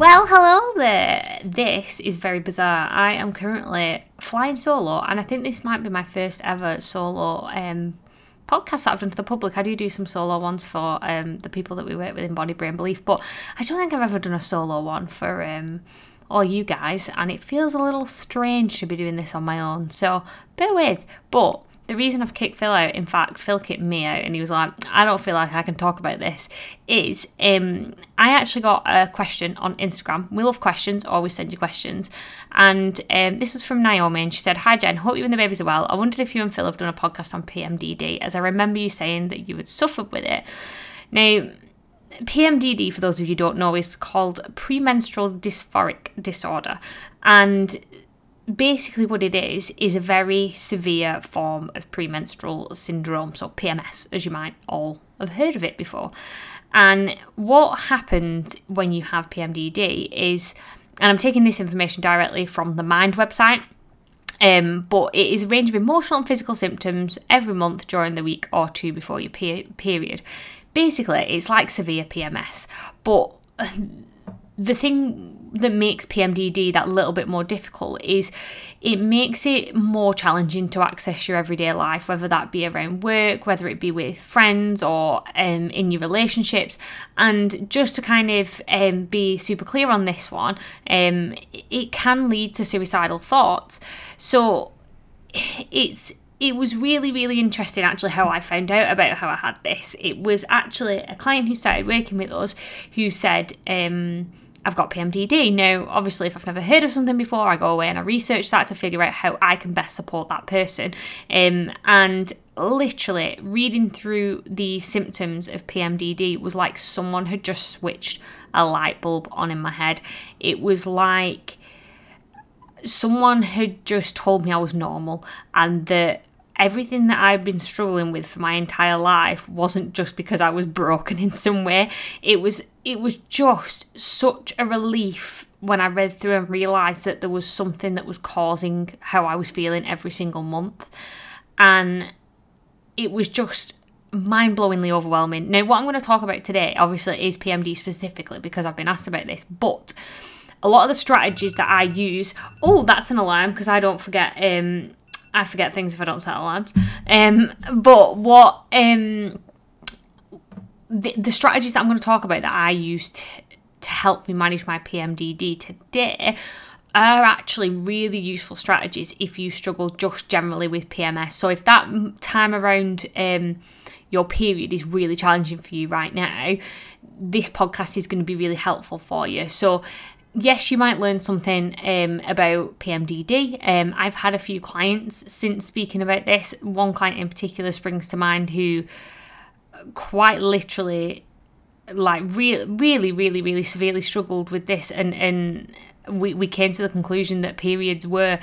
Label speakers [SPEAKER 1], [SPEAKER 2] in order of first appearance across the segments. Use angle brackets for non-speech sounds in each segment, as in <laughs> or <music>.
[SPEAKER 1] Well, hello there. This is very bizarre. I am currently flying solo, and I think this might be my first ever solo um, podcast that I've done for the public. I do do some solo ones for um, the people that we work with in Body Brain Belief, but I don't think I've ever done a solo one for um, all you guys, and it feels a little strange to be doing this on my own. So bear with. But the reason I've kicked Phil out, in fact, Phil kicked me out and he was like, I don't feel like I can talk about this, is um, I actually got a question on Instagram. We love questions, always send you questions. And um, this was from Naomi and she said, Hi Jen, hope you and the babies are well. I wondered if you and Phil have done a podcast on PMDD, as I remember you saying that you had suffered with it. Now, PMDD, for those of you who don't know, is called premenstrual dysphoric disorder. And basically what it is is a very severe form of premenstrual syndrome so pms as you might all have heard of it before. And what happens when you have pmdd is and i'm taking this information directly from the mind website um, but it is a range of emotional and physical symptoms every month during the week or two before your per- period. Basically it's like severe pms but the thing that makes PMDD that little bit more difficult is it makes it more challenging to access your everyday life, whether that be around work, whether it be with friends or um, in your relationships. And just to kind of um, be super clear on this one, um, it can lead to suicidal thoughts. So it's it was really, really interesting actually how I found out about how I had this. It was actually a client who started working with us who said, um, I've got PMDD. Now, obviously, if I've never heard of something before, I go away and I research that to figure out how I can best support that person. Um, and literally, reading through the symptoms of PMDD was like someone had just switched a light bulb on in my head. It was like someone had just told me I was normal and that everything that I've been struggling with for my entire life wasn't just because I was broken <laughs> in some way. It was it was just such a relief when I read through and realized that there was something that was causing how I was feeling every single month. And it was just mind blowingly overwhelming. Now, what I'm going to talk about today, obviously, is PMD specifically because I've been asked about this, but a lot of the strategies that I use. Oh, that's an alarm because I don't forget um, I forget things if I don't set alarms. Um, but what um, the, the strategies that I'm going to talk about that I used to help me manage my PMDD today are actually really useful strategies if you struggle just generally with PMS. So if that time around um, your period is really challenging for you right now, this podcast is going to be really helpful for you. So yes, you might learn something um, about PMDD. Um, I've had a few clients since speaking about this. One client in particular springs to mind who quite literally, like, re- really, really, really severely struggled with this, and and we we came to the conclusion that periods were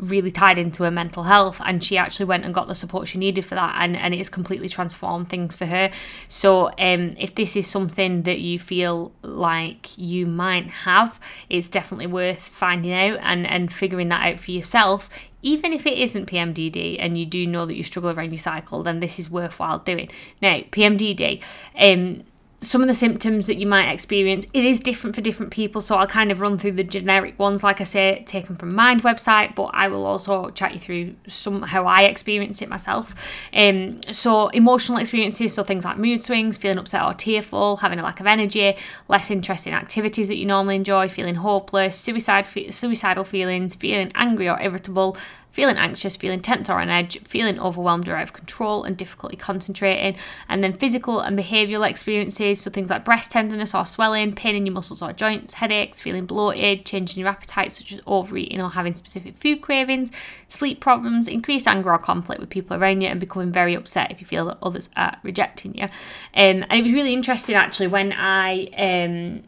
[SPEAKER 1] really tied into her mental health and she actually went and got the support she needed for that and, and it has completely transformed things for her so um, if this is something that you feel like you might have it's definitely worth finding out and, and figuring that out for yourself even if it isn't PMDD and you do know that you struggle around your cycle, then this is worthwhile doing. Now, PMDD, um, some of the symptoms that you might experience it is different for different people so i'll kind of run through the generic ones like i say taken from mind website but i will also chat you through some how i experience it myself. Um, so emotional experiences so things like mood swings feeling upset or tearful having a lack of energy less interest in activities that you normally enjoy feeling hopeless suicide suicidal feelings feeling angry or irritable feeling anxious, feeling tense or on edge, feeling overwhelmed or out of control, and difficulty concentrating. And then physical and behavioural experiences, so things like breast tenderness or swelling, pain in your muscles or joints, headaches, feeling bloated, changes in your appetite, such as overeating or having specific food cravings, sleep problems, increased anger or conflict with people around you, and becoming very upset if you feel that others are rejecting you. Um, and it was really interesting actually when I. Um,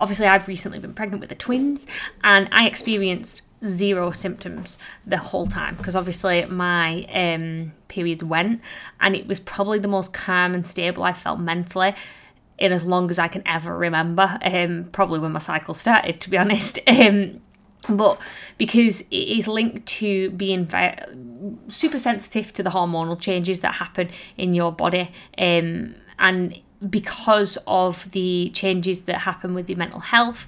[SPEAKER 1] obviously I've recently been pregnant with the twins and I experienced zero symptoms the whole time because obviously my um, periods went and it was probably the most calm and stable I felt mentally in as long as I can ever remember. Um, probably when my cycle started, to be <laughs> honest. Um, but because it is linked to being very, super sensitive to the hormonal changes that happen in your body, um, and because of the changes that happen with your mental health,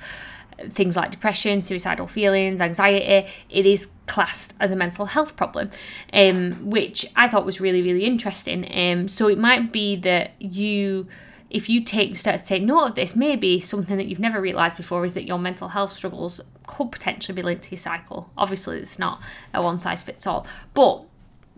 [SPEAKER 1] things like depression, suicidal feelings, anxiety, it is classed as a mental health problem, um, which I thought was really, really interesting. Um, so it might be that you, if you take start to take note of this, maybe something that you've never realised before is that your mental health struggles could potentially be linked to your cycle. Obviously, it's not a one size fits all, but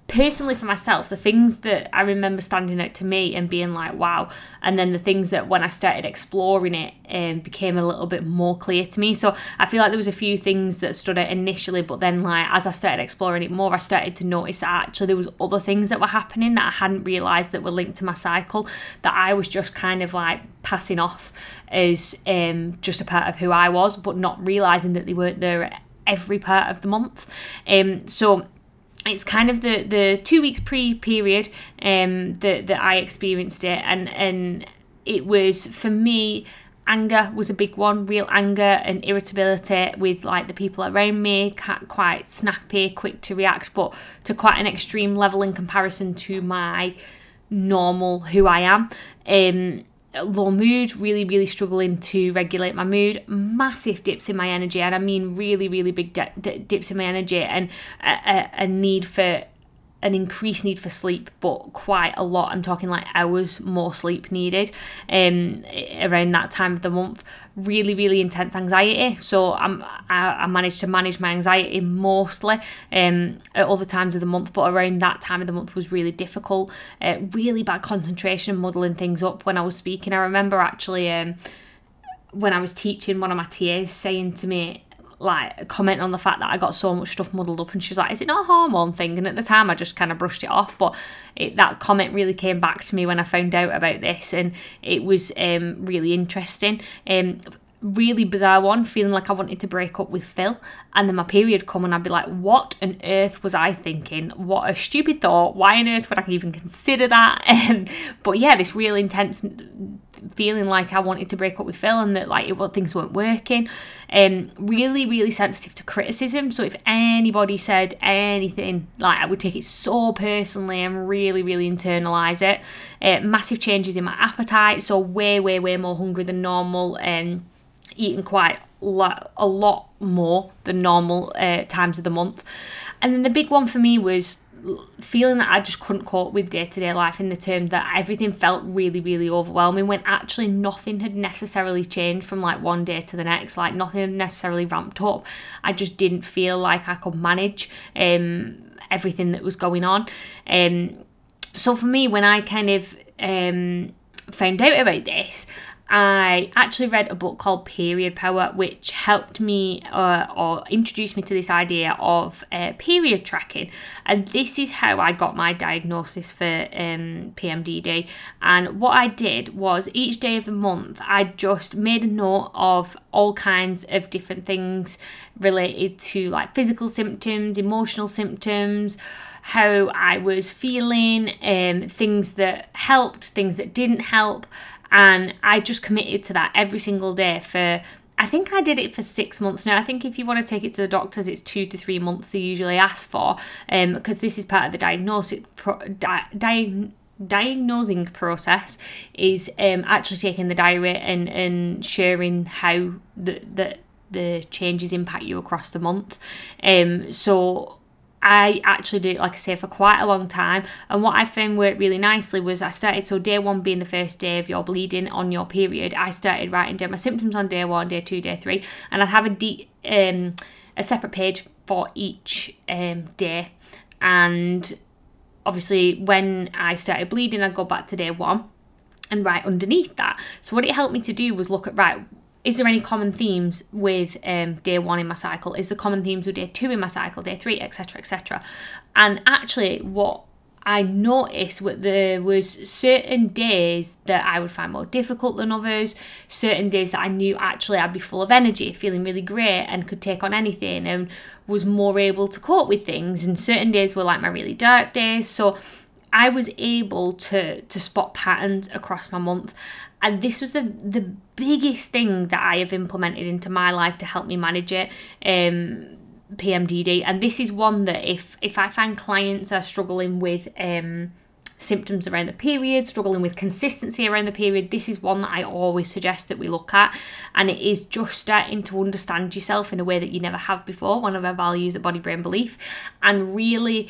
[SPEAKER 1] personally for myself, the things that I remember standing out to me and being like, wow, and then the things that when I started exploring it um, became a little bit more clear to me. So I feel like there was a few things that stood out initially, but then like as I started exploring it more, I started to notice that actually there was other things that were happening that I hadn't realised that were linked to my cycle that I was just kind of like passing off as um, just a part of who I was, but not realising that they weren't there every part of the month. Um, so it's kind of the the two weeks pre period um that that I experienced it. And and it was for me anger was a big one real anger and irritability with like the people around me. Quite snappy quick to react but to quite an extreme level in comparison to my normal who I am. Um low mood, really, really struggling to regulate my mood, massive dips in my energy, and I mean really, really big di- di- dips in my energy, and a, a, a need for an increased need for sleep, but quite a lot. I'm talking like hours more sleep needed um, around that time of the month. Really, really intense anxiety. So I'm, I, I managed to manage my anxiety mostly um, at other times of the month, but around that time of the month was really difficult. Uh, really bad concentration, muddling things up when I was speaking. I remember actually um, when I was teaching, one of my TAs saying to me, like comment on the fact that I got so much stuff muddled up and she was like is it not a hormone thing? And at the time I just kind of brushed it off but it, that comment really came back to me when I found out about this and it was um, really interesting. Um, really bizarre one feeling like I wanted to break up with Phil. And then my period come and I'd be like what on earth was I thinking? What a stupid thought. Why on earth would I even consider that? <laughs> But yeah this real intense feeling like I wanted to break up with Phil and that like it, things weren't working. Um, really, really sensitive to criticism. So if anybody said anything, like I would take it so personally and really, really internalize it. Uh, massive changes in my appetite, so way, way, way more hungry than normal and eating quite a lot more than normal uh, times of the month. And then the big one for me was feeling that I just couldn't cope with day to day life in the term that everything felt really, really overwhelming when actually nothing had necessarily changed from like one day to the next. Like nothing had necessarily ramped up. I just didn't feel like I could manage um, everything that was going on. Um, so for me, when I kind of um, found out about this, I actually read a book called Period Power, which helped me uh, or introduced me to this idea of uh, period tracking. And this is how I got my diagnosis for um, PMDD. And what I did was each day of the month, I just made a note of all kinds of different things related to like physical symptoms, emotional symptoms how I was feeling, um, things that helped, things that didn't help, and I just committed to that every single day for I think I did it for six months now. I think if you want to take it to the doctors, it's two to three months they usually ask for, um, because this is part of the diagnostic pro- di- di- diagnosing process is um, actually taking the diary and and sharing how the the the changes impact you across the month. Um, so I actually did it, like I say, for quite a long time. And what I found worked really nicely was I started, so day one being the first day of your bleeding on your period, I started writing down my symptoms on day one, day two, day three, and I'd have a, de- um, a separate page for each um, day. And obviously, when I started bleeding, I'd go back to day one and write underneath that. So, what it helped me to do was look at, right, is there any common themes with um, day one in my cycle? Is the common themes with day two in my cycle, day three, etc., etc.? And actually, what I noticed what there was certain days that I would find more difficult than others, certain days that I knew actually I'd be full of energy, feeling really great and could take on anything and was more able to cope with things. And certain days were like my really dark days. So I was able to to spot patterns across my month and this was the the biggest thing that I have implemented into my life to help me manage it. Um, PMDD, and this is one that if if I find clients are struggling with um, symptoms around the period, struggling with consistency around the period, this is one that I always suggest that we look at. And it is just starting to understand yourself in a way that you never have before. One of our values at Body Brain Belief, and really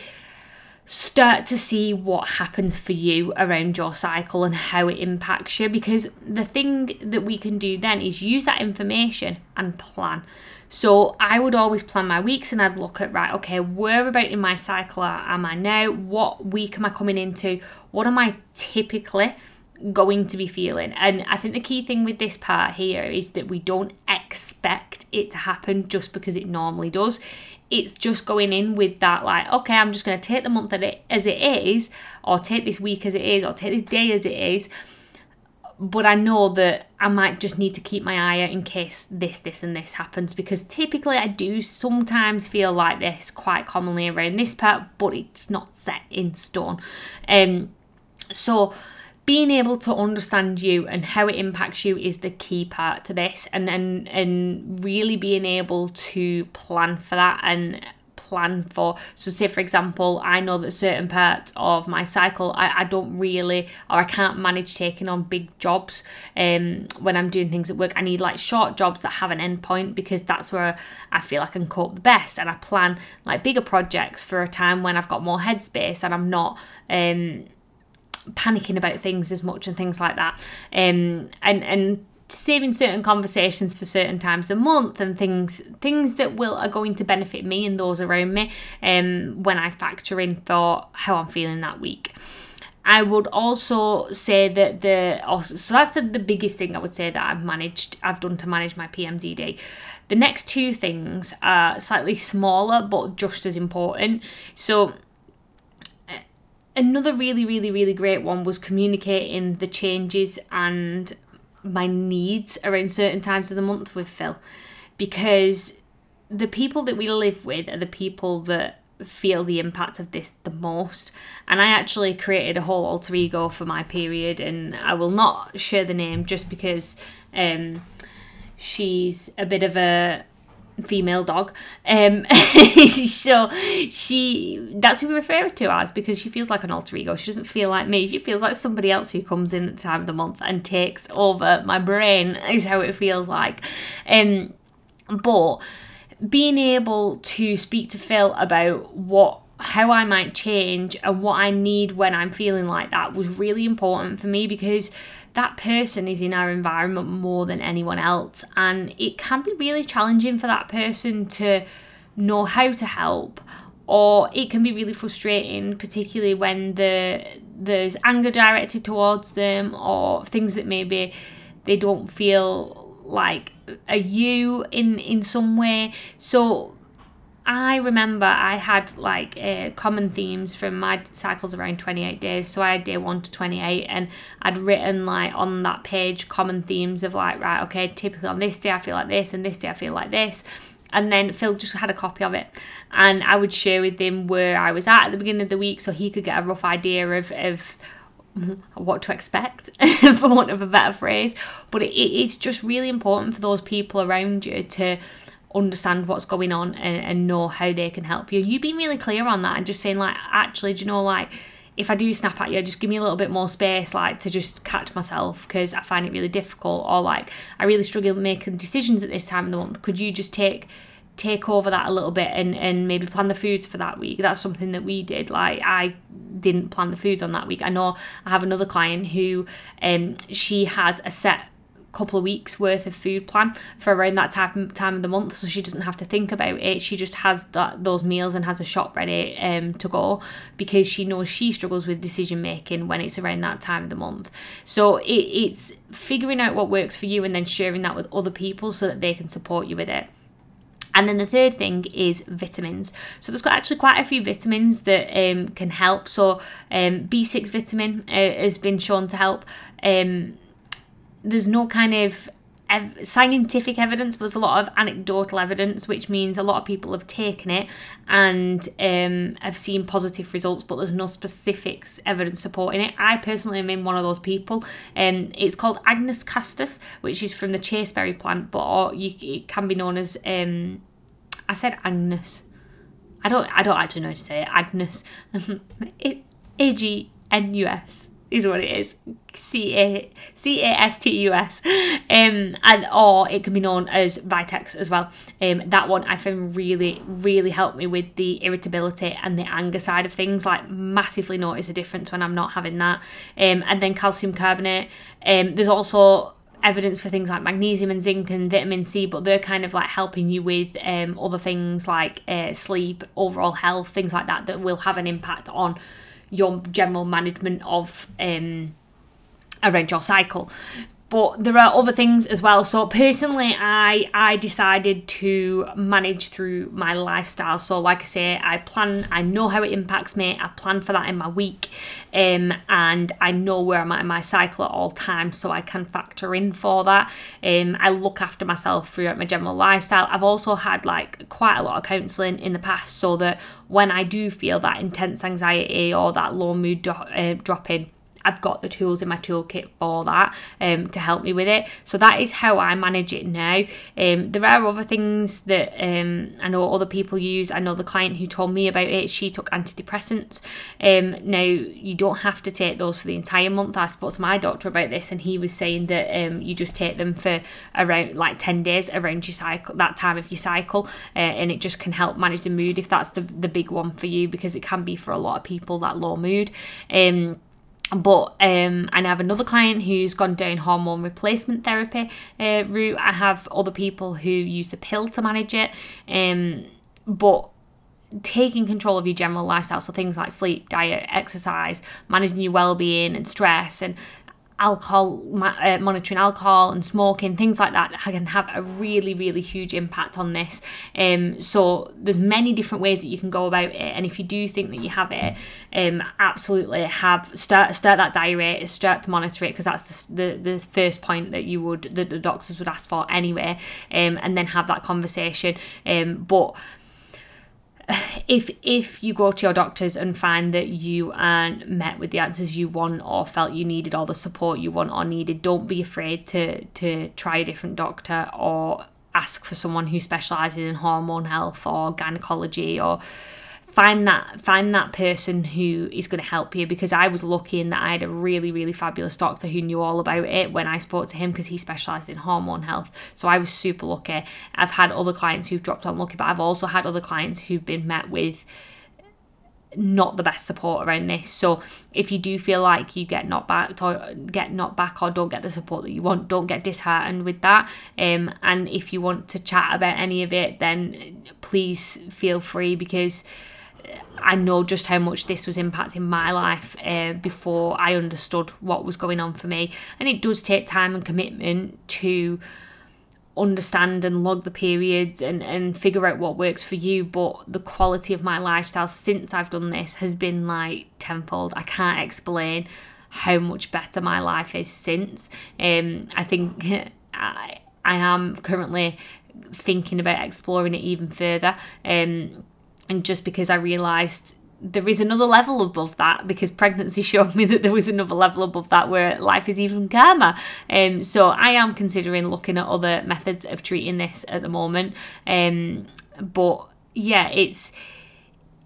[SPEAKER 1] start to see what happens for you around your cycle and how it impacts you because the thing that we can do then is use that information and plan so I would always plan my weeks and I'd look at, right, okay, where about in my cycle am I now? What week am I coming into? What am I typically going to be feeling? And I think the key thing with this part here is that we don't expect it to happen just because it normally does. It's just going in with that, like, okay, I'm just going to take the month as it is, or take this week as it is, or take this day as it is but I know that I might just need to keep my eye out in case this, this, and this happens because typically I do sometimes feel like this quite commonly around this part, but it's not set in stone. Um, so being able to understand you and how it impacts you is the key part to this and and and really being able to plan for that and plan for. So, say for example, I know that certain parts of my cycle I, I don't really or I can't manage taking on big jobs um, when I'm doing things at work. I need like short jobs that have an end point because that's where I feel I can cope the best. And I plan like bigger projects for a time when I've got more headspace and I'm not. Um, panicking about things as much and things like that um and and saving certain conversations for certain times a month and things things that will are going to benefit me and those around me um when I factor in for how I'm feeling that week. I would also say that the so that's the, the biggest thing I would say that I've managed I've done to manage my PMDD. The next two things are slightly smaller but just as important. So another really really really great one was communicating the changes and my needs around certain times of the month with Phil because the people that we live with are the people that feel the impact of this the most. And I actually created a whole alter ego for my period, and I will not share the name just because um, she's a bit of a female dog. Um, <laughs> so she that's who we refer to as because she feels like an alter ego. She doesn't feel like me. She feels like somebody else who comes in at the time of the month and takes over my brain. <laughs> Is how it feels like. Um, but being able to speak to Phil about what how I might change and what I need when I'm feeling like that was really important for me because that person is in our environment more than anyone else. And it can be really challenging for that person to know how to help or it can be really frustrating particularly when the there's anger directed towards them or things that maybe they don't feel like are you in in some way so I remember I had like uh, common themes from my cycles around 28 days. So I had day 1 to 28 and I'd written like on that page common themes of like, right, okay, typically on this day I feel like this and this day I feel like this. And then Phil just had a copy of it and I would share with him where I was at at the beginning of the week so he could get a rough idea of, of <laughs> what to expect, <laughs> for want of a better phrase. But it, it's just really important for those people around you to understand what's going on and, and know how they can help you. You've been really clear on that and just saying like, actually, do you know like if I do snap at you, just give me a little bit more space, like to just catch myself because I find it really difficult, or like I really struggle making decisions at this time of the month. Could you just take take over that a little bit and and maybe plan the foods for that week? That's something that we did. Like I didn't plan the foods on that week. I know I have another client who um she has a set couple of weeks worth of food plan for around that time time of the month so she doesn't have to think about it she just has that those meals and has a shop ready um to go because she knows she struggles with decision making when it's around that time of the month so it, it's figuring out what works for you and then sharing that with other people so that they can support you with it and then the third thing is vitamins. So there's got actually quite a few vitamins that um, can help. So um, B6 vitamin uh, has been shown to help. Um, there's no kind of ev- scientific evidence, but there's a lot of anecdotal evidence, which means a lot of people have taken it and um, have seen positive results, but there's no specific evidence supporting it. I personally am in one of those people. Um, it's called Agnus castus, which is from the chasteberry plant, but you, it can be known as um, I said Agnes. I don't I don't actually know how to say it. Agnes. <laughs> it, A G N U S is what it is. C A C A S T U S. Um, and or it can be known as Vitex as well. Um, that one I found really, really helped me with the irritability and the anger side of things. Like massively notice a difference when I'm not having that. Um, and then calcium carbonate. Um, there's also evidence for things like magnesium and zinc and vitamin C, but they're kind of like helping you with um, other things like uh, sleep, overall health, things like that that will have an impact on your general management of um, around your cycle but there are other things as well. So personally i i decided to manage through my lifestyle. So like i say i plan i know how it impacts me. I plan for that in my week. Um, and i know where i'm at in my cycle at all times so i can factor in for that. Um, i look after myself throughout my general lifestyle. I've also had like quite a lot of counselling in the past so that when i do feel that intense anxiety or that low mood do- uh, dropping I've got the tools in my toolkit for that um, to help me with it. So that is how I manage it now. Um, there are other things that um, I know other people use. I know the client who told me about it, she took antidepressants. Um, now, you don't have to take those for the entire month. I spoke to my doctor about this and he was saying that um, you just take them for around like 10 days around your cycle, that time of your cycle, uh, and it just can help manage the mood if that's the, the big one for you because it can be for a lot of people that low mood. Um, but um, and I have another client who's gone down hormone replacement therapy uh, route. I have other people who use the pill to manage it, um, but taking control of your general lifestyle, so things like sleep, diet, exercise, managing your well-being and stress, and alcohol uh, monitoring alcohol and smoking things like that can have a really really huge impact on this. Um so there's many different ways that you can go about it and if you do think that you have it um absolutely have start start that diary start to monitor it because that's the, the the first point that you would that the doctors would ask for anyway um and then have that conversation. Um but <sighs> if if you go to your doctors and find that you aren't met with the answers you want or felt you needed all the support you want or needed, don't be afraid to to try a different doctor or ask for someone who specializes in hormone health or gynecology or find that find that person who is going to help you because I was lucky in that I had a really really fabulous doctor who knew all about it when I spoke to him because he specialized in hormone health. So I was super lucky. I've had other clients who've dropped on lucky but I've also had other clients who've been met with not the best support around this. So if you do feel like you get knocked back or get knocked back or don't get the support that you want don't get disheartened with that um, and if you want to chat about any of it then please feel free because I know just how much this was impacting my life uh, before I understood what was going on for me. And it does take time and commitment to understand and log the periods and, and figure out what works for you. But the quality of my lifestyle since I've done this has been like tenfold. I can't explain how much better my life is since. Um, I think <laughs> I, I am currently thinking about exploring it even further. Um, and just because I realised there is another level above that because pregnancy <laughs> showed me that there was another level above that where life is even calmer. Um, so I am considering looking at other methods of treating this at the moment. Um, but yeah, it's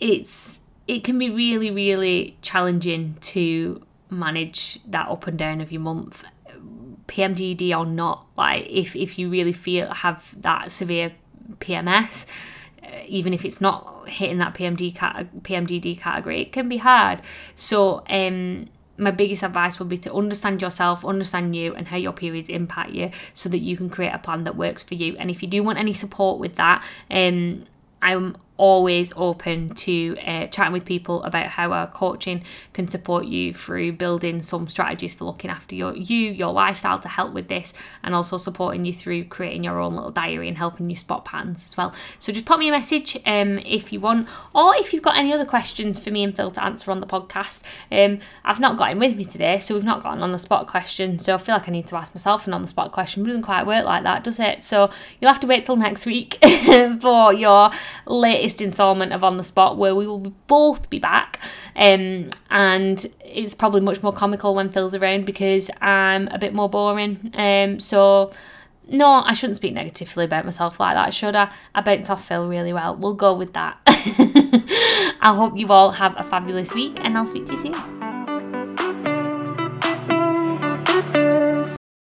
[SPEAKER 1] it's it can be really really challenging to manage that up and down of your month PMDD or not like if if you really feel have that severe PMS even if it's not hitting that PMD cat- PMDD category, it can be hard. So, um, my biggest advice would be to understand yourself, understand you, and how your periods impact you, so that you can create a plan that works for you. And if you do want any support with that, um, I'm always open to uh, chatting with people about how our coaching can support you through building some strategies for looking after your you your lifestyle to help with this and also supporting you through creating your own little diary and helping you spot patterns as well. So just pop me a message um, if you want or if you've got any other questions for me and Phil to answer on the podcast. Um, I've not got him with me today so we've not got an on the spot question so I feel like I need to ask myself an on the spot question. It doesn't quite work like that does it? So you'll have to wait till next week <laughs> for your latest installment of On the Spot where we will both be back. Um, and it's probably much more comical when Phil's around because I'm a bit more boring. Um, so, no, I shouldn't speak negatively about myself like that, should I? I bounce off Phil really well. We'll go with that. <laughs> I hope you all have a fabulous week and I'll speak to you soon.